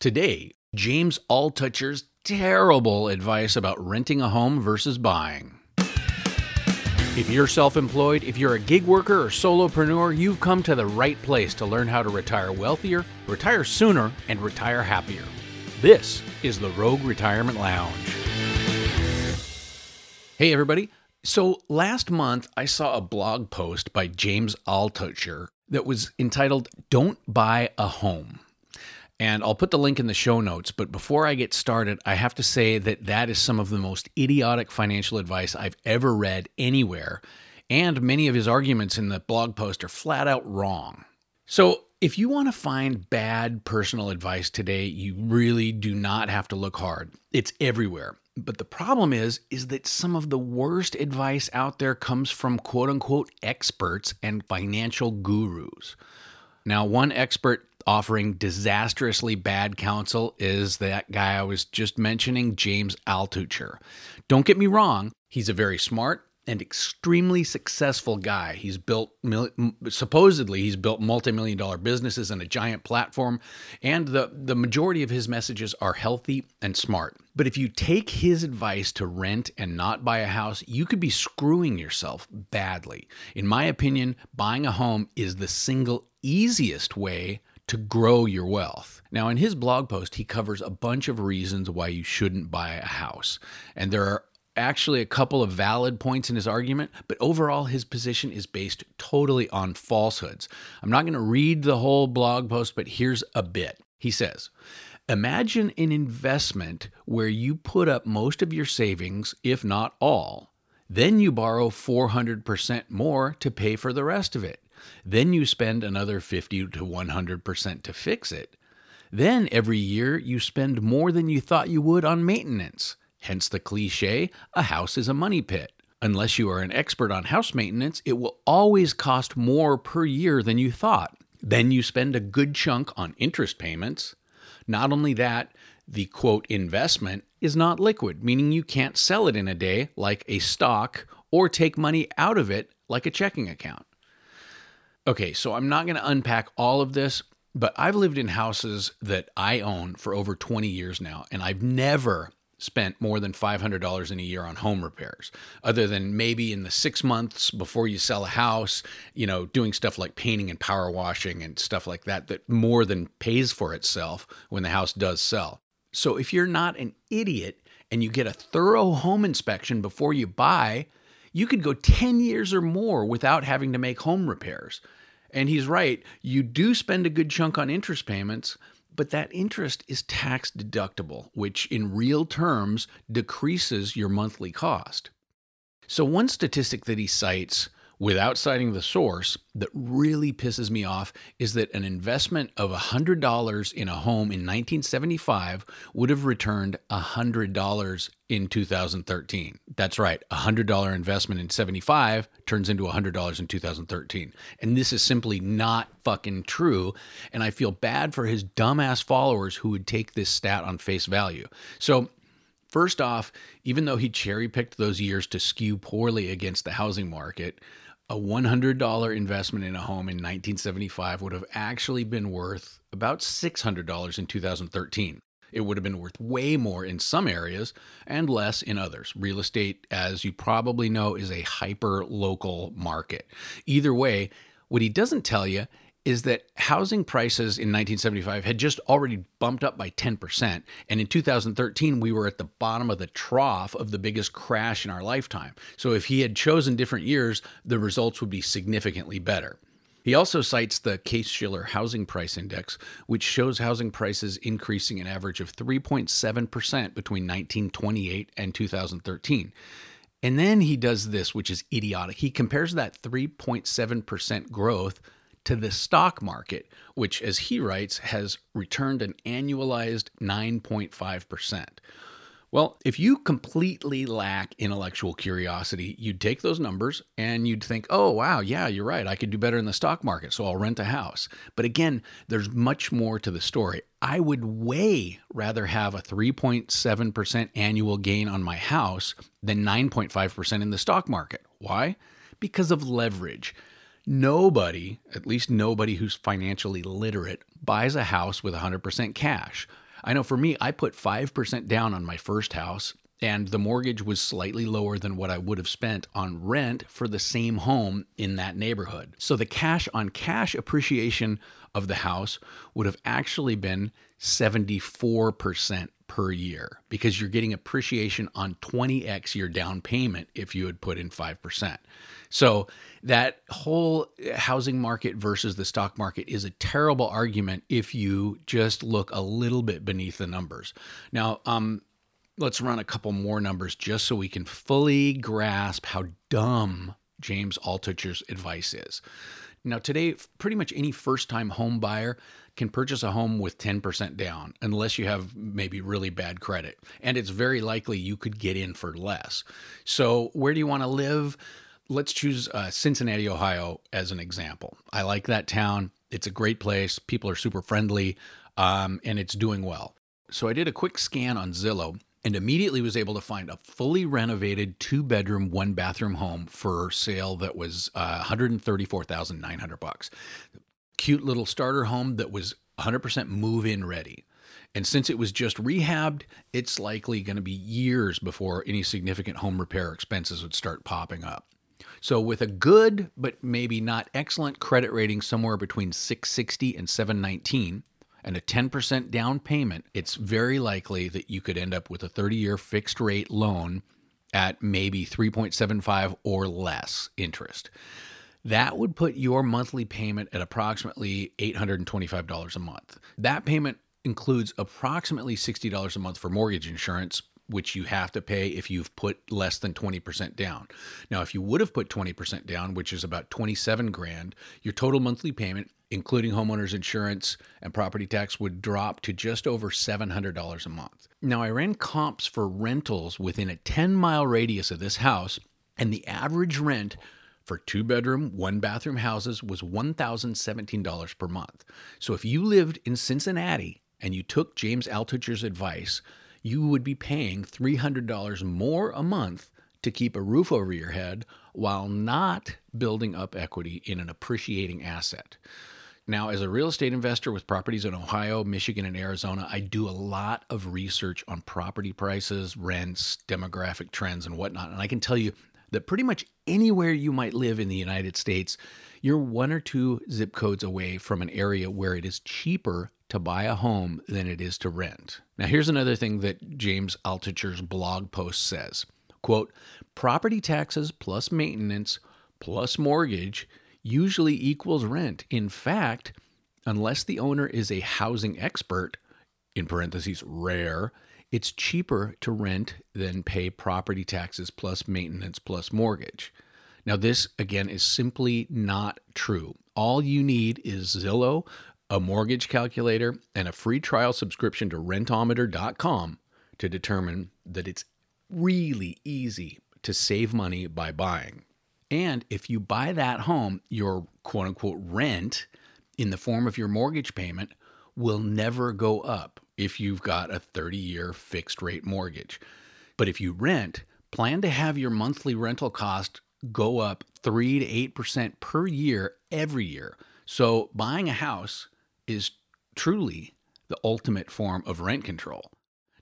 Today, James Altucher's terrible advice about renting a home versus buying. If you're self employed, if you're a gig worker or solopreneur, you've come to the right place to learn how to retire wealthier, retire sooner, and retire happier. This is the Rogue Retirement Lounge. Hey, everybody. So last month, I saw a blog post by James Altucher that was entitled Don't Buy a Home. And I'll put the link in the show notes. But before I get started, I have to say that that is some of the most idiotic financial advice I've ever read anywhere. And many of his arguments in the blog post are flat out wrong. So, if you want to find bad personal advice today, you really do not have to look hard. It's everywhere. But the problem is is that some of the worst advice out there comes from quote unquote experts and financial gurus. Now, one expert offering disastrously bad counsel is that guy I was just mentioning, James Altucher. Don't get me wrong, he's a very smart and extremely successful guy. He's built supposedly he's built multi-million dollar businesses and a giant platform and the the majority of his messages are healthy and smart. But if you take his advice to rent and not buy a house, you could be screwing yourself badly. In my opinion, buying a home is the single easiest way to grow your wealth. Now, in his blog post, he covers a bunch of reasons why you shouldn't buy a house. And there are actually a couple of valid points in his argument, but overall, his position is based totally on falsehoods. I'm not going to read the whole blog post, but here's a bit. He says, Imagine an investment where you put up most of your savings, if not all. Then you borrow 400% more to pay for the rest of it. Then you spend another 50 to 100% to fix it. Then every year you spend more than you thought you would on maintenance. Hence the cliche a house is a money pit. Unless you are an expert on house maintenance, it will always cost more per year than you thought. Then you spend a good chunk on interest payments. Not only that, the quote investment is not liquid, meaning you can't sell it in a day like a stock or take money out of it like a checking account. Okay, so I'm not going to unpack all of this, but I've lived in houses that I own for over 20 years now, and I've never spent more than $500 in a year on home repairs, other than maybe in the six months before you sell a house, you know, doing stuff like painting and power washing and stuff like that, that more than pays for itself when the house does sell. So if you're not an idiot and you get a thorough home inspection before you buy, you could go 10 years or more without having to make home repairs. And he's right, you do spend a good chunk on interest payments, but that interest is tax deductible, which in real terms decreases your monthly cost. So, one statistic that he cites without citing the source that really pisses me off is that an investment of $100 in a home in 1975 would have returned $100 in 2013. That's right, a $100 investment in 75 turns into $100 in 2013. And this is simply not fucking true. And I feel bad for his dumbass followers who would take this stat on face value. So First off, even though he cherry picked those years to skew poorly against the housing market, a $100 investment in a home in 1975 would have actually been worth about $600 in 2013. It would have been worth way more in some areas and less in others. Real estate, as you probably know, is a hyper local market. Either way, what he doesn't tell you is that housing prices in 1975 had just already bumped up by 10%. And in 2013, we were at the bottom of the trough of the biggest crash in our lifetime. So if he had chosen different years, the results would be significantly better. He also cites the Case Shiller Housing Price Index, which shows housing prices increasing an average of 3.7% between 1928 and 2013. And then he does this, which is idiotic. He compares that 3.7% growth to the stock market, which, as he writes, has returned an annualized 9.5%. Well, if you completely lack intellectual curiosity, you'd take those numbers and you'd think, oh, wow, yeah, you're right. I could do better in the stock market, so I'll rent a house. But again, there's much more to the story. I would way rather have a 3.7% annual gain on my house than 9.5% in the stock market. Why? Because of leverage. Nobody, at least nobody who's financially literate, buys a house with 100% cash. I know for me, I put 5% down on my first house, and the mortgage was slightly lower than what I would have spent on rent for the same home in that neighborhood. So the cash on cash appreciation of the house would have actually been 74% per year because you're getting appreciation on 20x your down payment if you had put in 5%. So that whole housing market versus the stock market is a terrible argument if you just look a little bit beneath the numbers. Now, um, let's run a couple more numbers just so we can fully grasp how dumb James Altucher's advice is. Now, today, pretty much any first time home buyer can purchase a home with 10% down, unless you have maybe really bad credit. And it's very likely you could get in for less. So, where do you want to live? Let's choose uh, Cincinnati, Ohio as an example. I like that town. It's a great place. People are super friendly, um, and it's doing well. So, I did a quick scan on Zillow and immediately was able to find a fully renovated two bedroom, one bathroom home for sale that was uh, 134,900 bucks. Cute little starter home that was 100% move in ready. And since it was just rehabbed, it's likely going to be years before any significant home repair expenses would start popping up. So, with a good but maybe not excellent credit rating somewhere between 660 and 719, and a 10% down payment, it's very likely that you could end up with a 30 year fixed rate loan at maybe 3.75 or less interest. That would put your monthly payment at approximately $825 a month. That payment includes approximately $60 a month for mortgage insurance, which you have to pay if you've put less than 20% down. Now, if you would have put 20% down, which is about 27 grand, your total monthly payment including homeowners insurance and property tax, would drop to just over $700 a month. Now, I ran comps for rentals within a 10 mile radius of this house, and the average rent for two bedroom, one bathroom houses was $1,017 per month. So if you lived in Cincinnati and you took James Altucher's advice, you would be paying $300 more a month to keep a roof over your head while not building up equity in an appreciating asset. Now, as a real estate investor with properties in Ohio, Michigan, and Arizona, I do a lot of research on property prices, rents, demographic trends, and whatnot. And I can tell you that pretty much anywhere you might live in the United States, you're one or two zip codes away from an area where it is cheaper to buy a home than it is to rent. Now, here's another thing that James Altucher's blog post says quote, property taxes plus maintenance plus mortgage usually equals rent. In fact, unless the owner is a housing expert, in parentheses, rare, it's cheaper to rent than pay property taxes plus maintenance plus mortgage. Now, this again is simply not true. All you need is Zillow, a mortgage calculator, and a free trial subscription to rentometer.com to determine that it's really easy to save money by buying. And if you buy that home, your quote unquote rent in the form of your mortgage payment will never go up if you've got a 30 year fixed rate mortgage. But if you rent, plan to have your monthly rental cost go up 3 to 8% per year every year. So buying a house is truly the ultimate form of rent control.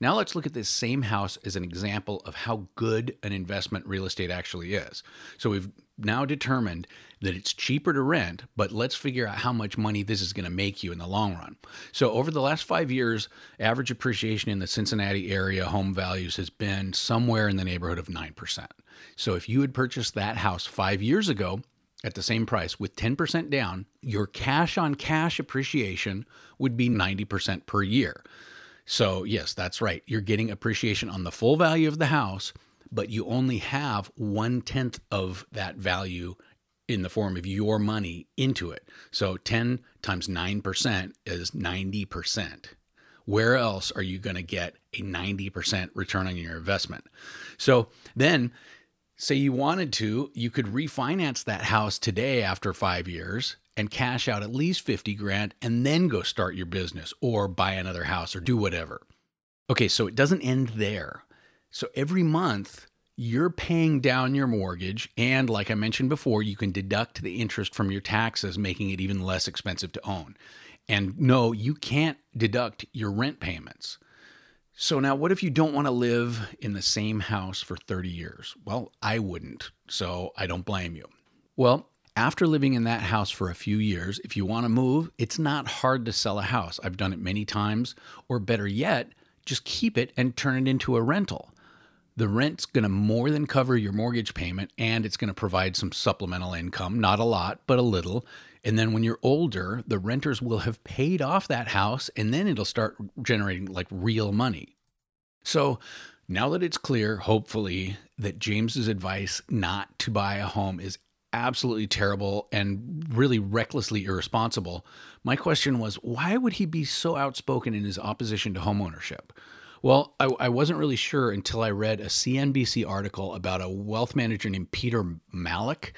Now let's look at this same house as an example of how good an investment real estate actually is. So we've now determined that it's cheaper to rent, but let's figure out how much money this is going to make you in the long run. So over the last 5 years, average appreciation in the Cincinnati area home values has been somewhere in the neighborhood of 9%. So if you had purchased that house 5 years ago, at the same price with 10% down, your cash on cash appreciation would be 90% per year. So, yes, that's right. You're getting appreciation on the full value of the house, but you only have one tenth of that value in the form of your money into it. So 10 times 9% is 90%. Where else are you going to get a 90% return on your investment? So then, say you wanted to, you could refinance that house today after five years and cash out at least 50 grand and then go start your business or buy another house or do whatever. Okay, so it doesn't end there. So every month, you're paying down your mortgage. And like I mentioned before, you can deduct the interest from your taxes, making it even less expensive to own. And no, you can't deduct your rent payments. So now, what if you don't want to live in the same house for 30 years? Well, I wouldn't, so I don't blame you. Well, after living in that house for a few years, if you want to move, it's not hard to sell a house. I've done it many times. Or better yet, just keep it and turn it into a rental. The rent's going to more than cover your mortgage payment and it's going to provide some supplemental income, not a lot, but a little. And then when you're older, the renters will have paid off that house and then it'll start generating like real money. So now that it's clear, hopefully, that James's advice not to buy a home is absolutely terrible and really recklessly irresponsible, my question was why would he be so outspoken in his opposition to homeownership? Well, I, I, wasn't really sure until I read a CNBC article about a wealth manager named Peter Malek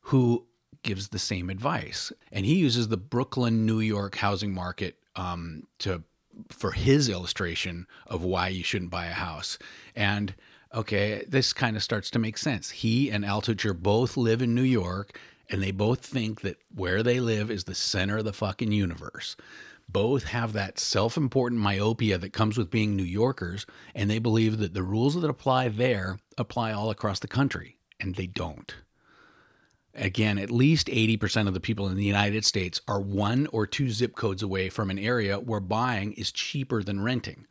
who gives the same advice. And he uses the Brooklyn, New York housing market um, to for his illustration of why you shouldn't buy a house. And okay, this kind of starts to make sense. He and Altucher both live in New York, and they both think that where they live is the center of the fucking universe both have that self important myopia that comes with being New Yorkers, and they believe that the rules that apply there apply all across the country, and they don't. Again, at least 80% of the people in the United States are one or two zip codes away from an area where buying is cheaper than renting.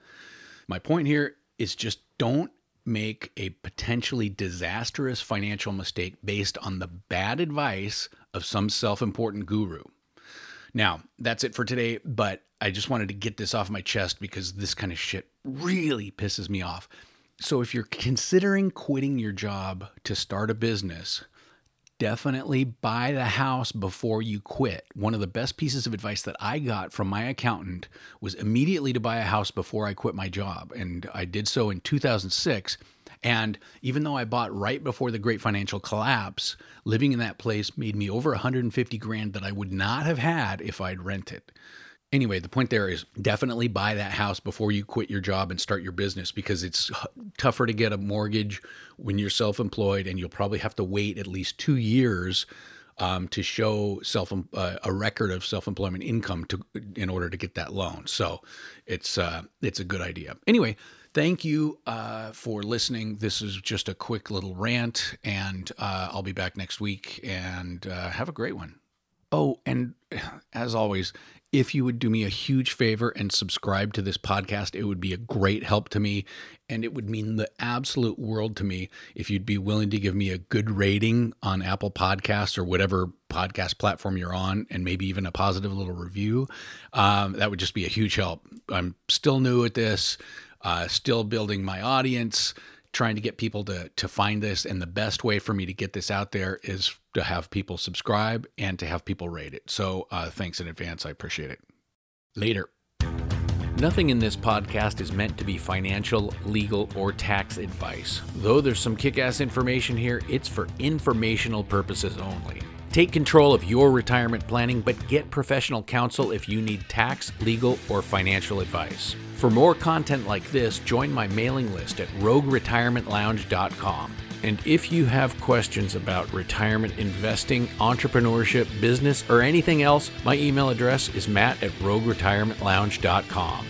My point here is just don't make a potentially disastrous financial mistake based on the bad advice of some self important guru. Now, that's it for today, but I just wanted to get this off my chest because this kind of shit really pisses me off. So, if you're considering quitting your job to start a business, definitely buy the house before you quit. One of the best pieces of advice that I got from my accountant was immediately to buy a house before I quit my job. And I did so in 2006. And even though I bought right before the great financial collapse, living in that place made me over 150 grand that I would not have had if I'd rented. Anyway, the point there is definitely buy that house before you quit your job and start your business because it's tougher to get a mortgage when you're self employed and you'll probably have to wait at least two years um, to show self uh, a record of self employment income to in order to get that loan. So it's uh, it's a good idea. Anyway, Thank you uh, for listening. This is just a quick little rant, and uh, I'll be back next week. And uh, have a great one. Oh, and as always, if you would do me a huge favor and subscribe to this podcast, it would be a great help to me. And it would mean the absolute world to me if you'd be willing to give me a good rating on Apple Podcasts or whatever podcast platform you're on, and maybe even a positive little review. Um, that would just be a huge help. I'm still new at this uh, still building my audience, trying to get people to to find this. And the best way for me to get this out there is to have people subscribe and to have people rate it. So uh, thanks in advance. I appreciate it. Later. Nothing in this podcast is meant to be financial, legal, or tax advice. Though there's some kick ass information here, it's for informational purposes only. Take control of your retirement planning, but get professional counsel if you need tax, legal, or financial advice. For more content like this, join my mailing list at rogueretirementlounge.com. And if you have questions about retirement investing, entrepreneurship, business, or anything else, my email address is matt at rogueretirementlounge.com.